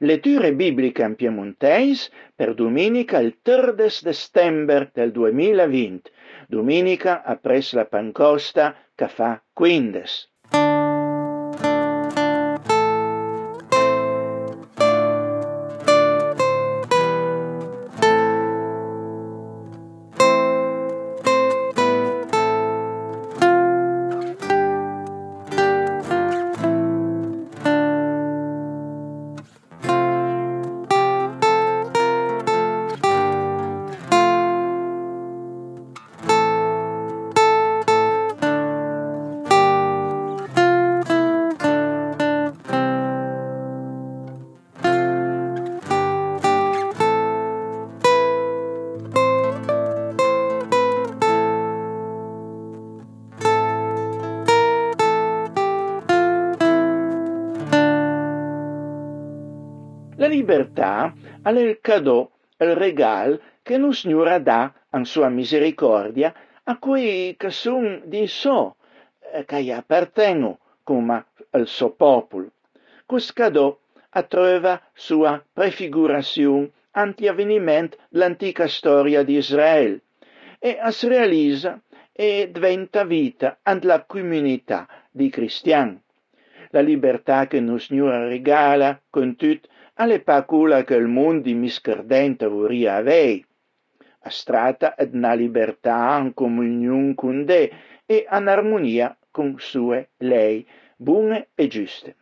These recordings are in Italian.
Letture bibliche in piemontese per domenica il 3 de settembre del 2020, domenica apres la pancosta che fa 15. Libertà il cadeau, il regal che lo Signore dà in sua misericordia a che sono di so, eh, che appartengono come il suo popolo. Questo cadeau trova sua prefigurazione ante avvenimenti dell'antica storia di Israele e si realizza e diventa vita ante la comunità di cristiani. La libertà che il Signore regala con tutto alle pacula che il mondo miscredente vorria avere. A strata ed una libertà in comunione con Dio e in armonia con sue lei, buone e giuste.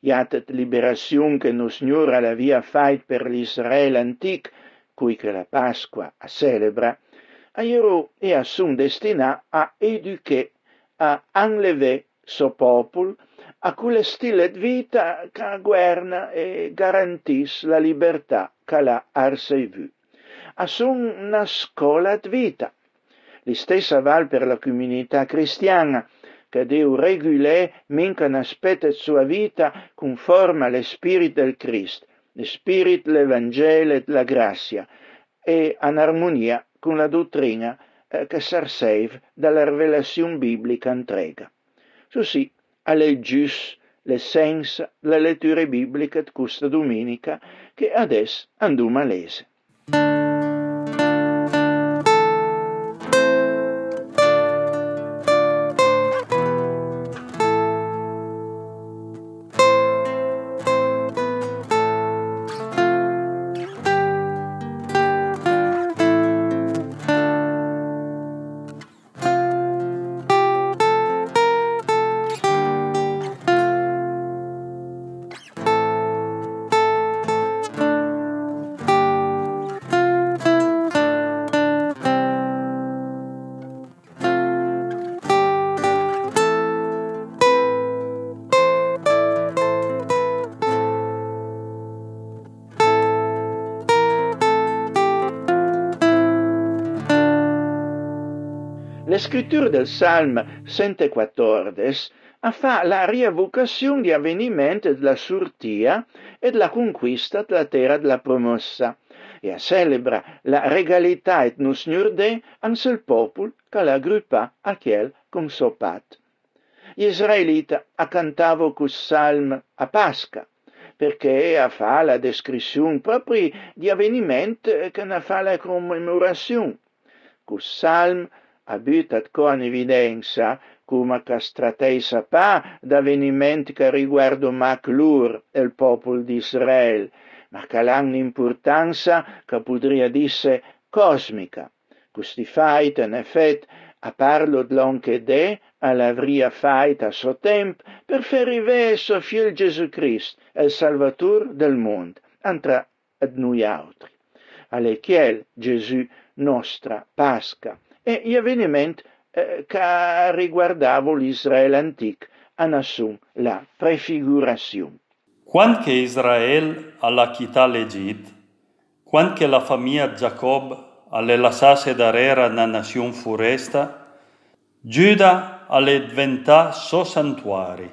Iată liberazione che il Signore l'aveva fatta per l'Israele antico, cui che la Pasqua a celebra, a ero e a son destinà a educare, a enlever suo popolo a quel stile di vita che guerna e garantisce la libertà che l'ha arsevu. A son una scuola di vita. La stessa val per la comunità cristiana, che deve regolare minca un aspetto sua vita conforme allo spirito del Cristo, lo spirito dell'Evangelo e della grazia, e in armonia con la dottrina eh, che serve dalla rivelazione biblica entrega. Così, gius l'essenza della lettura biblica di questa domenica che adesso andiamo a lese. Le scritture del Salmo 114 fa la rievocazione di avvenimenti della sortia e della conquista della terra della promossa e celebra la regalità et nos gnurde an sul popolo che la gruppa a chiel pat. Gli israeliti cantavo cus salm a Pasca, perché a fa la descrizione proprio di avvenimenti che ne fa la commemorazione. Cus salm abitat con evidenza come che strateisa pa d'avvenimenti che riguardo Maclur e il popolo di Israele, ma che hanno un'importanza che potrei dire cosmica. Questi fatti, in effetti, a parlo dell'onche de all'avria fatta a suo tempo per far arrivare suo Gesù Cristo, il Salvatore del mondo, antra ad noi altri. Alle chiel Gesù nostra Pasca, e gli avvenimenti eh, che riguardavano l'Israele antico hanno la prefigurazione. Quando Israele alla chita l'Egitto, quando la famiglia Giacobbe alle lasciasse d'arera na nazione foresta, Giuda alle diventà suo santuario,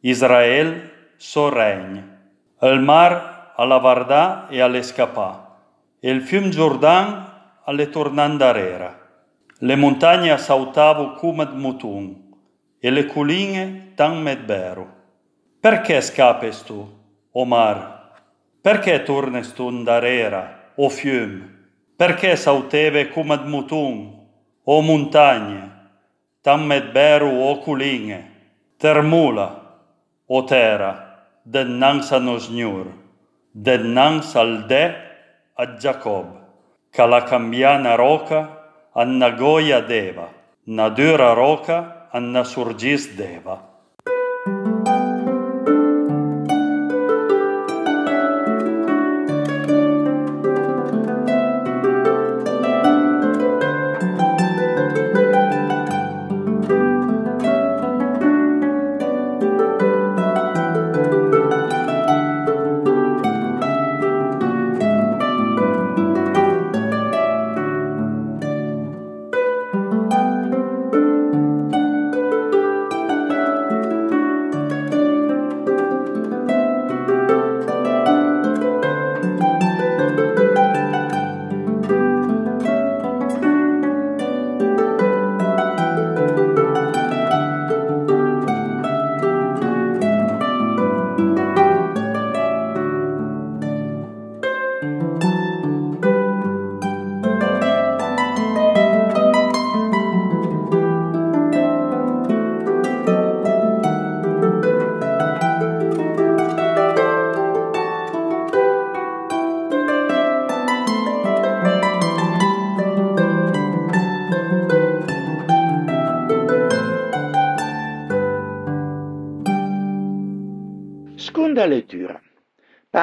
Israele suo regno, il mar alla vardà e alle scappà, e il fiume Giordano alle tornand'arera. Le montagne sautavo come mutun e le colline tan medbero. Perché scappes tu, Omar? Perché tornes tu darera, o fiume? Perché sauteve cum ad mutun, o montagne, tammet beru o culinge, termula, o terra, dennans a nosgnur, dennans al de a Jacob, ca la cambiana roca anna goia deva, na dura roca anna surgis deva.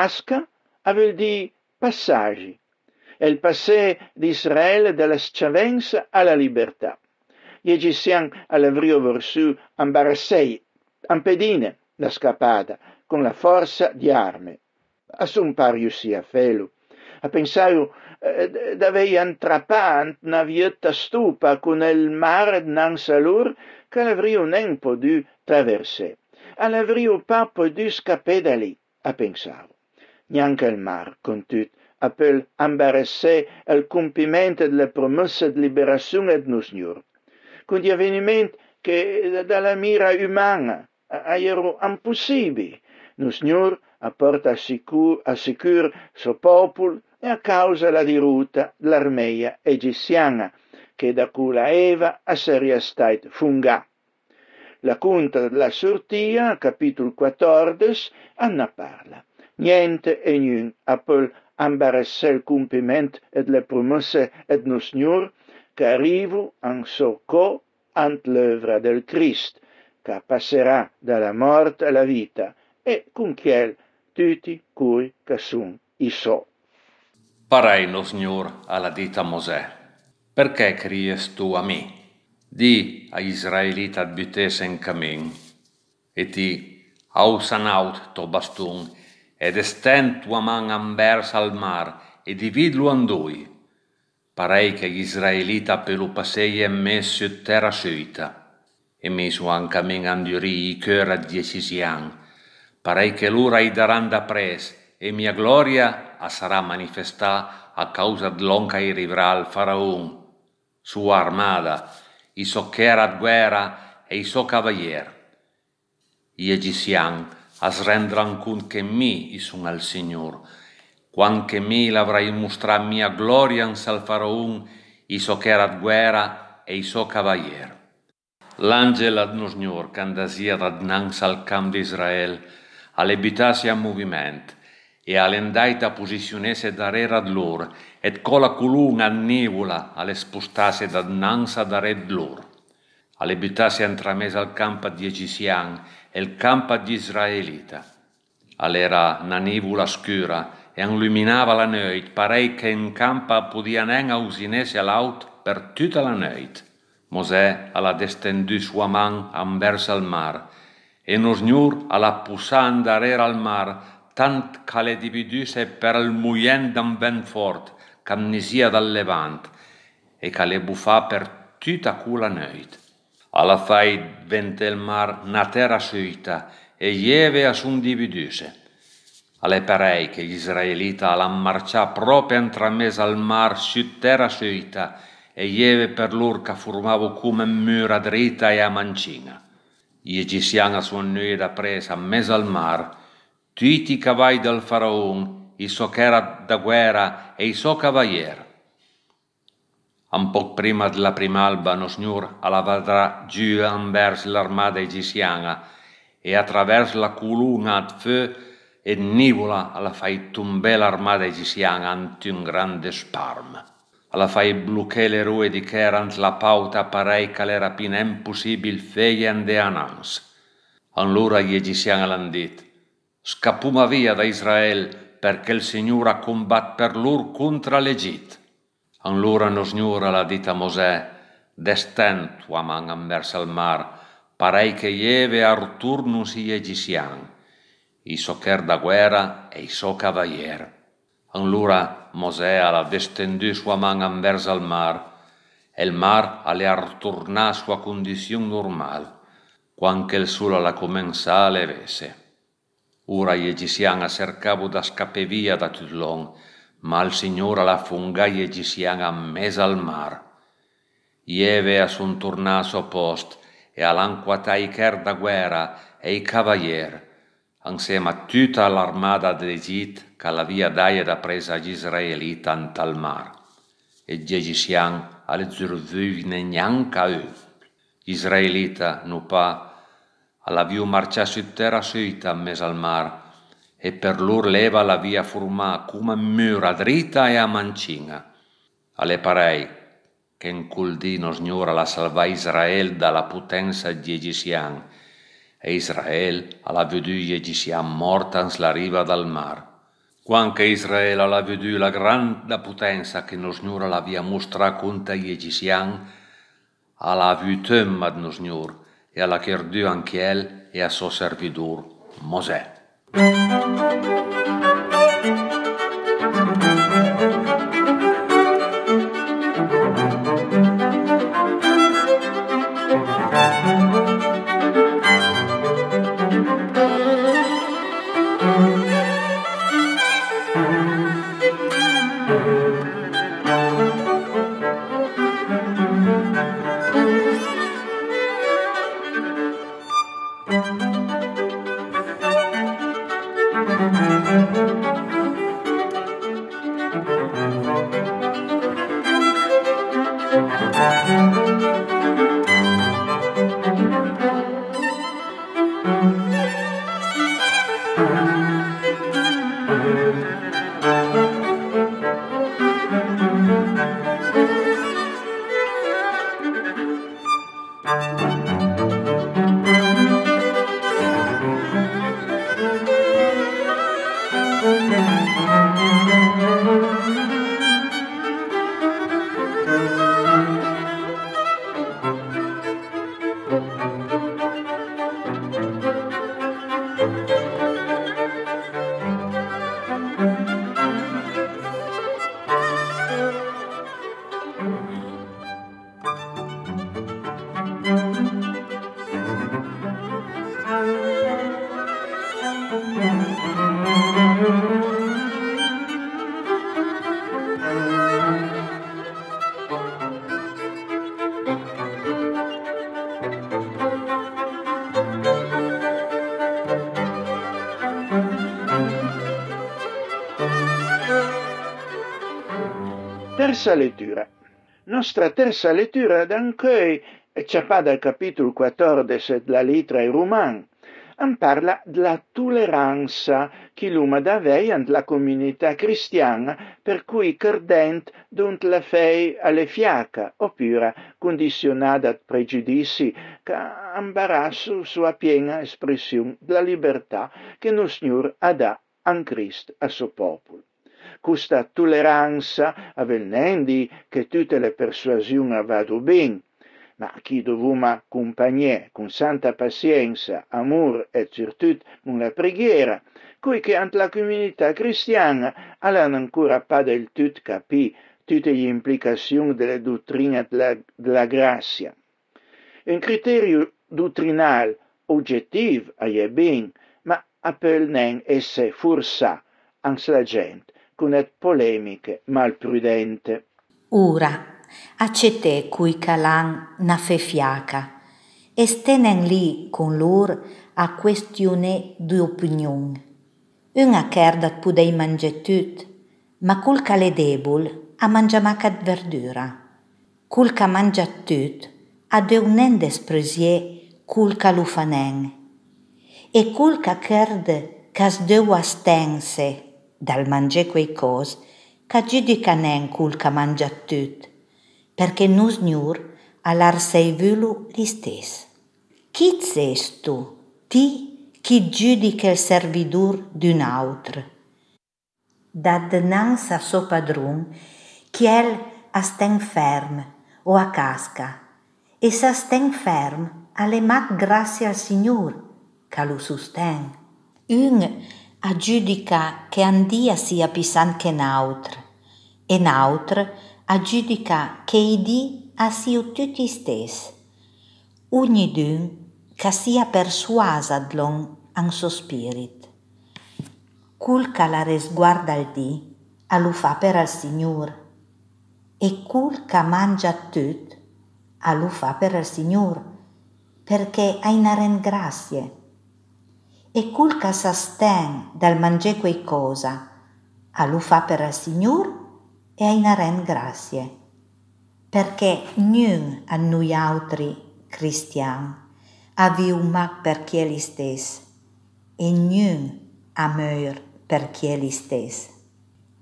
Pasca avait dit passage. Elle passait d'Israël de la schiavenza alla libertà. Gli egiziani avrebbero verso ambarassei, ampedine, la scappata, con la forza di arme. A son pariu sia felo. A pensare eh, d'aveia entrapà una vietta stupa con il mare nan salur che l'avrio nen potuto traversare all'avreo pas potuto scappare da lì, a pensavo. Neanche il mar, con tutto, appel embarrassé il compimento delle promesse di liberazione di Signore. Con gli avvenimenti che dalla mira umana erano impossibili. Il Signore apporta a sicuro, a sicuro suo popolo e a causa della diruta dell'armea egiziana, che da cui Eva a seria stata funga. La conta della sortia, capitolo 14, Anna parla. Niente e niun appel ambarassar il compiment et le promesse et nos signor che arrivo en socco ant l'œuvre del Christ, che passerà dalla morte alla vita, e con chiel tutti cui che sun i so. Parei no Signor alla dita Mosè, perché cries tu a me? Di a Israelita butese in camin, e ti ausanaut to bastun, ed estend tua man ambers al mar, e dividlo en dui. Parei che gli Israelita pe lo passei e mes su terra suita, e mesu an camin anduri i cœur a decisian, parei che l'ora i daran da pres, e mia gloria a sarà manifestà a causa d'lonca i rivrà al faraon, sua armada, i so ad guerra e i so cavalier. I as rendran cun che mi sun al Signor, quan che mi l'avrai mostrat mia gloria in sal faraon, i so ad guerra e i so cavalier. L'angel ad Signor, candasia ad nans al camp d'Israel, alle bitasi a moviment, e all'endaita positionese darera ad lor, et cola culunga nivola alle spostase da nansa da red lor. Alle butase entramesa al campo di Egisian il campo di Israelita. All'era una nivola scura e illuminava la noit, parei che in campo podia nen ausinese all'aut per tutta la noit. Mosè alla destendu sua man anversa al mar, e nos gnur alla pussan darera al mar, tant qu'ale dividuse per il muient d'un vent fort, qu'amnesia dal levant, e qu'ale buffà per tuta cula noit. Alla fai vente il mar na terra suita, e ieve a sun dividuse. Alle parei che gli israelita allan marcià proprio entramesa al mar su terra suita, e ieve per lor che formavo come mura dritta e a mancina. Gli egiziani a suon da presa mesa al mar, tutti i cavalli del faraon i so che era da guerra e i so cavalier. Un po' prima della prima alba, no signor alla giù anvers l'armata egiciana e attraverso la coluna de feu e nivola alla fai tumbare l'armata egiciana ante un grande sparm. Alla fai bloquer le rue di Kerant la pauta parei che le rapine impossibil feien de anans. Allora gli egiciani l'han dit, scappuma via da Israel perché il Signore combat per loro contro l'Egitto. Allora lo Signore l'ha detto a Mosè, destent uoman anverso al mar, parei che ieve a ritorno si egizian, i soccher da guerra e i so cavalier. Allora Mosè ha destendu sua man anverso al mar, e il mar alle a ritornare a sua condizione normale, quando il sole la comença a levese. Ora gli egiciani cercavo da scappare via da Tullon, ma il Signore la funga gli egiciani a mezzo al mar. Ieve a son tornato a suo posto e all'anquata i cher da guerra e i cavalier, insieme a tutta l'armata d'Egitto che la via daia da presa agli israeliti ant al mar. E gli egiciani alle zurvuvine neanche a eux. Gli israeliti non pas alla viu marcia su terra suita in mezzo al mar, e per lor leva la via formà come mura dritta e a mancina. Alle parei che in quel dino signora la salva Israel dalla potenza di Egician, e Israel alla vedu gli Egician morta la riva dal mar. Quanche Israel alla vedu la grande potenza che nos signora la via mostra contro gli Egician, alla vu temma de nos signora, e alla Kerdu Anchiel e a suo servitor Mosè. Thank you. Terza lettura. Nostra terza lettura d'anche c'è dal capitolo 14 della lettera ai Romani. An parla della tolleranza che l'uomo aveva la comunità cristiana per cui credent don't la fei alle fiaca, oppure condizionata a pregiudizi che imbarasso sua piena espressione della libertà che il Signore ha dato a Cristo a suo popolo questa tolleranza avvenendo che tutte le persuasioni vadano bene, ma chi dovuma compagnie con santa pazienza, amore e virtù la preghiera, cui che ante la comunità cristiana hanno ancora pas del tutto capito tutte le implicazioni della dottrina della, della grazia. Un criterio dottrinale oggettivo è bene, ma appel esse forza anche la gente et polemiche malprudente. Ora, accette cui calan na fe fiaca, e stenen lì con lor a questione di opinione. una kerdat pudei mangiare tut, ma cul è debul a mangia macat verdura. Cul ca mangia tut a deunen despresie cul ca lufanen. E cul ca cherde cas deu astense dal mangiare quei cos, ca giudica nen cul ca mangia tut, perché nus gnur all'ar sei vulu li stes. Chi ses tu, ti chi giudica il servidur d'un altro? Dat dinanzi a suo padrun, chiel a sten ferm o a casca, e sa sten ferm alle mat grazie al Signor, che lo sosten. Un a giudica che andia sia pisan che n'altro, e n'altro a giudica che i di a siu tutti stessi. Ognidun che sia persuasa d'lon an suo spirit. Cul che la resguarda al di, a lo fa per al Signor, e cul che mangia tut, a lo fa per al Signor, perché ha in grazie e cul ca s'asten dal mangiare quei cosa, a lo fa per il Signor e a inaren grazie, perché niun a noi altri cristiani aviu mac per chi egli stes, e niun a meur per chi egli stes.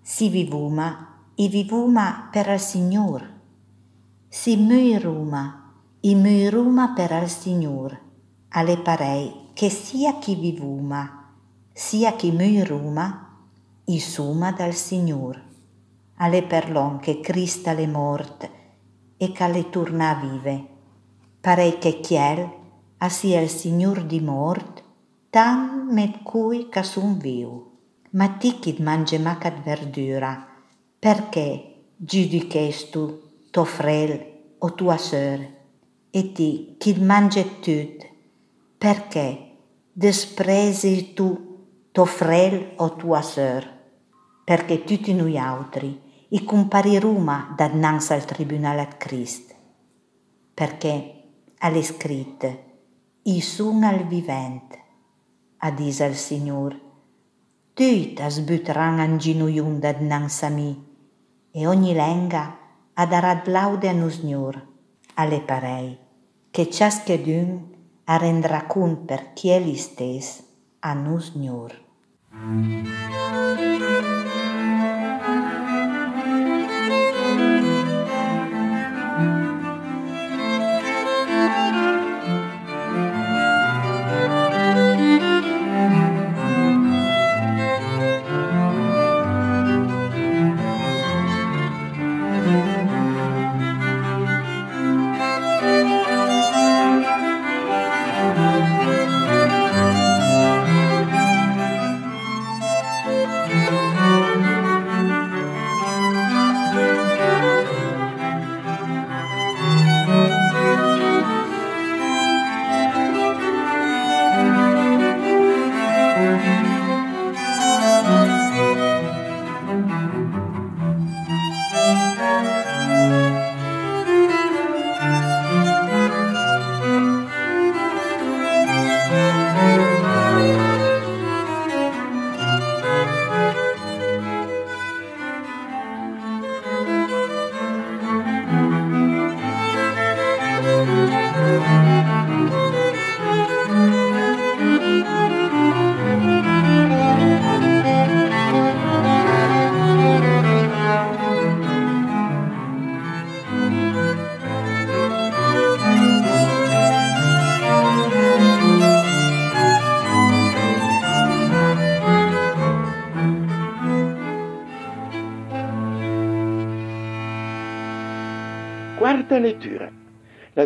Si vivuma, i vivuma per il Signor, si muiruma, i muiruma per il Signor, alle parei che sia chi vivuma, sia chi muiruma, i suma dal Signor, alle perlon che Crista le morte e che turna vive, pare che chiel a sia il Signor di mort, tan met cui ca sun viu. Ma ti chi mangia macat verdura, perché giudichestu tuo frel o tua sœur, e ti chi mangia tut, perché desprezi tu tuo frel o tua sœur? Perché tutti noi altri i compariruma dannanzi al tribunale a Cristo. Perché alle scritte i sun al vivente, a disa il Signore, tutti sbutteranno in ginocchio dannanzi a me, e ogni lenga a darà laude a Signor, alle parei, che ciaschedun a rendrà cun per chi è li stes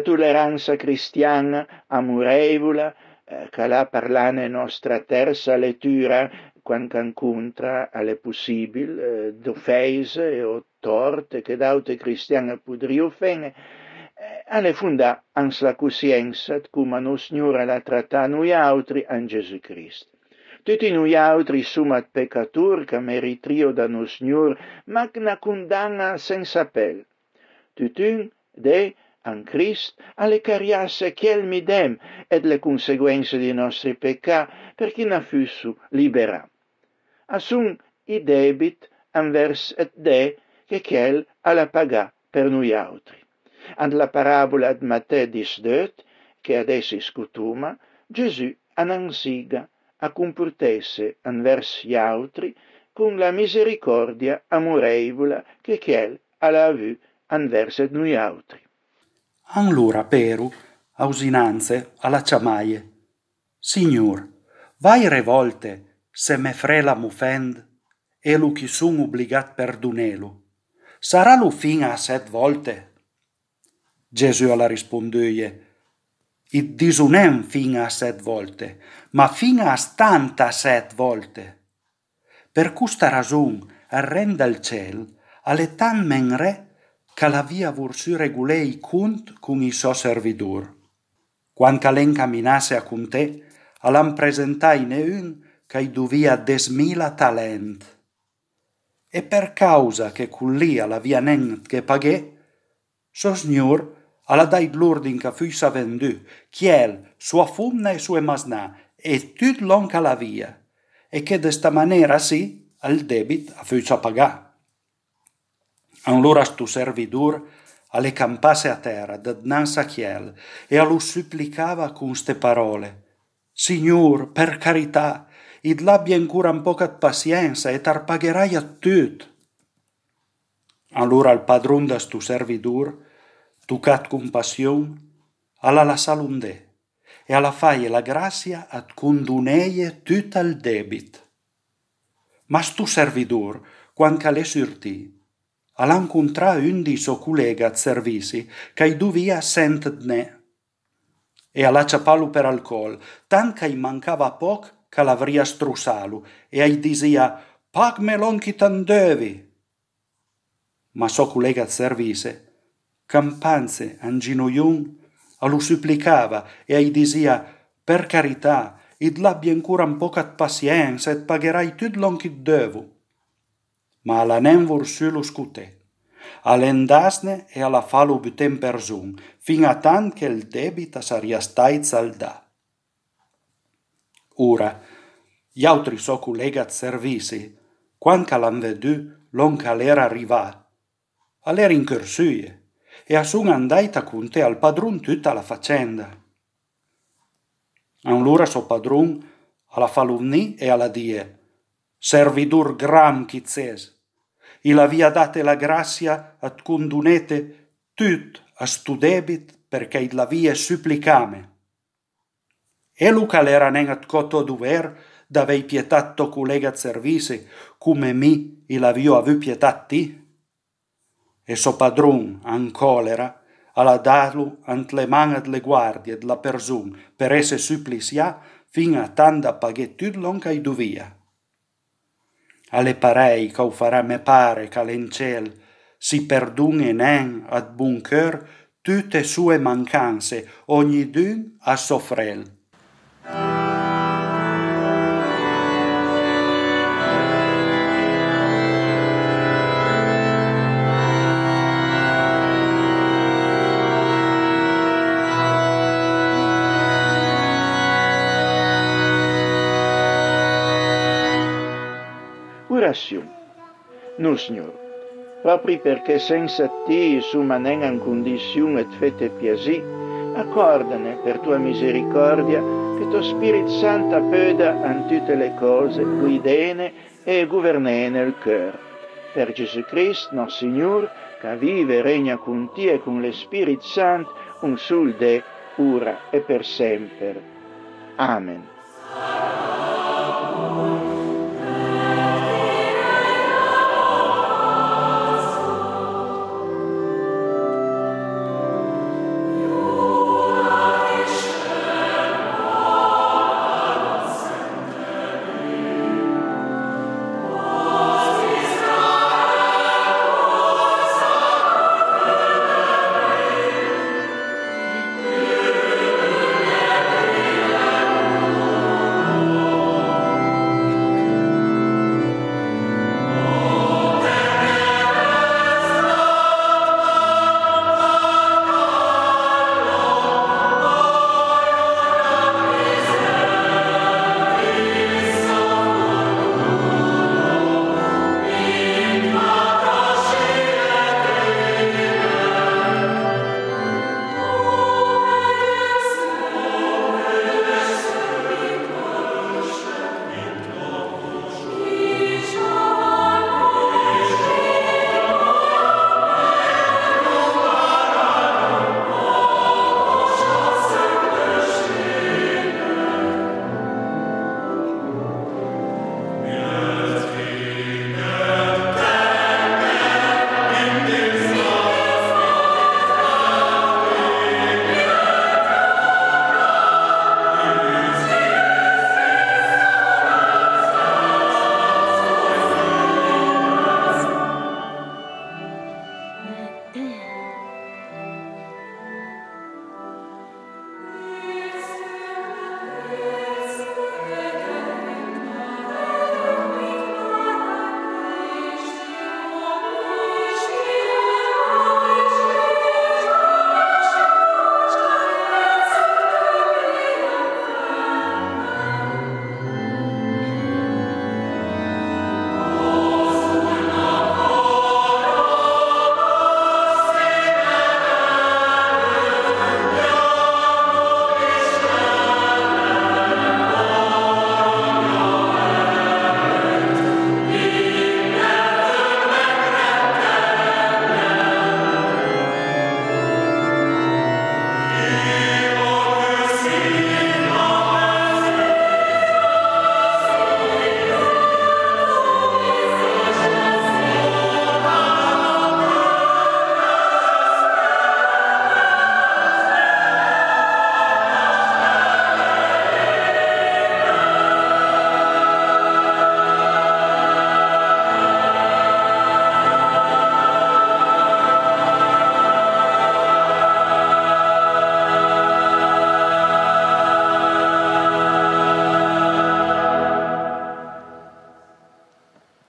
tolleranza cristiana amorevole, eh, la parlane nostra terza lettura, quando incontra alle possibili eh, d'offese o torte che d'autre cristiane podrio fare, eh, alle funda ans la coscienza come nos Signore la tratta noi altri an Gesù Cristo. Tutti noi altri sumat peccatur che meritrio da nos Signore, ma una condanna senza appello tutun de an Christ alle cariasse chiel midem ed le conseguenze dei nostri peccati per chi ne fussu libera. assun i debit anvers et de che quel alla paga per noi altri. And la parabola ad Matteo disdeut, che ad essi scutuma, Gesù anansiga a compurtesse anvers gli altri con la misericordia amorevole che quel alla avu anvers et noi altri. Allora Peru, ausinanze alla ciamaie, Signor, vai revolte se me frela mufend e lu chi sun obligat perdunelu. Sarà lu fin a set volte? Gesù alla rispondeie, It disunem fin a set volte, ma fin a stanta set volte. Per custa ragion arrenda il ciel, alle tan men re, calavia vursi regulei cunt cum iso servidur. Quan calen caminasse acum te, alam presentai ne un, cae duvia desmila talent. E per causa che cullia la via nent che paghe, sosgnur alla dai l'urdin ca fuisa vendu, chiel, sua fumna e sue masna, e tut l'onca la via, e che de sta manera sì, al debit a fuisa pagà. Allora stu servidur alle campasse a terra, da nansa chiel, e a lo supplicava con ste parole, Signor, per carità, id l'abbia ancora un pocat pazienza e tar pagherai a tut. Allora il padron da stu servidur, tucat compassion, alla la salunde, e alla faie la grazia ad conduneie tut al debit. Ma stu servidur, quan cale surti, alancontra undis oculegat servisi, cae du via sentdne. E alla ciapalu per alcol, tancai mancava poc calavria strusalu, e ai disia «Pac melon citan devi!» Ma soculegat servise, campanze angino iun, a lu supplicava, e ai disia «Per carità, id labien curam pocat pacienza et pagherai tud lonchit devu!» Ma alla nem vor sulu scute all'endasne e alla falu butem persum, fin a tant che il debita saria stai salda. Ora, gli altri so collegat servisi, quanca l'han vedu, l'onca l'era arriva, all'era in corsuie, e a sun andaita con te al padrun tutta la faccenda. Allora so padrun alla falumni e alla die, servidur gram chizzes, il avia date la grazia ad condunete tut a stu debit perché il l'avia supplicame. E Luca l'era nen at coto duver d'avei pietatto collega servise, come mi il avio avu pietatti? E so padrun, an colera, alla dalu ant le man ad le guardie la persum per esse supplicia fin a tanda lonca i duvia alle parei che farà me pare che l'encel si perdun e nen ad bun cœur tutte sue mancanze, ogni dun a soffrel. Orazione. No, Signore, proprio perché senza te sumanen in condizione et fete piasi, accordane per tua misericordia che tuo Spirito Santo pöda in tutte le cose, guidene e governene nel cuore. Per Gesù Cristo, nostro Signore, che vive e regna con te e con lo Spirito Santo, un sul de, ora e per sempre. Amen.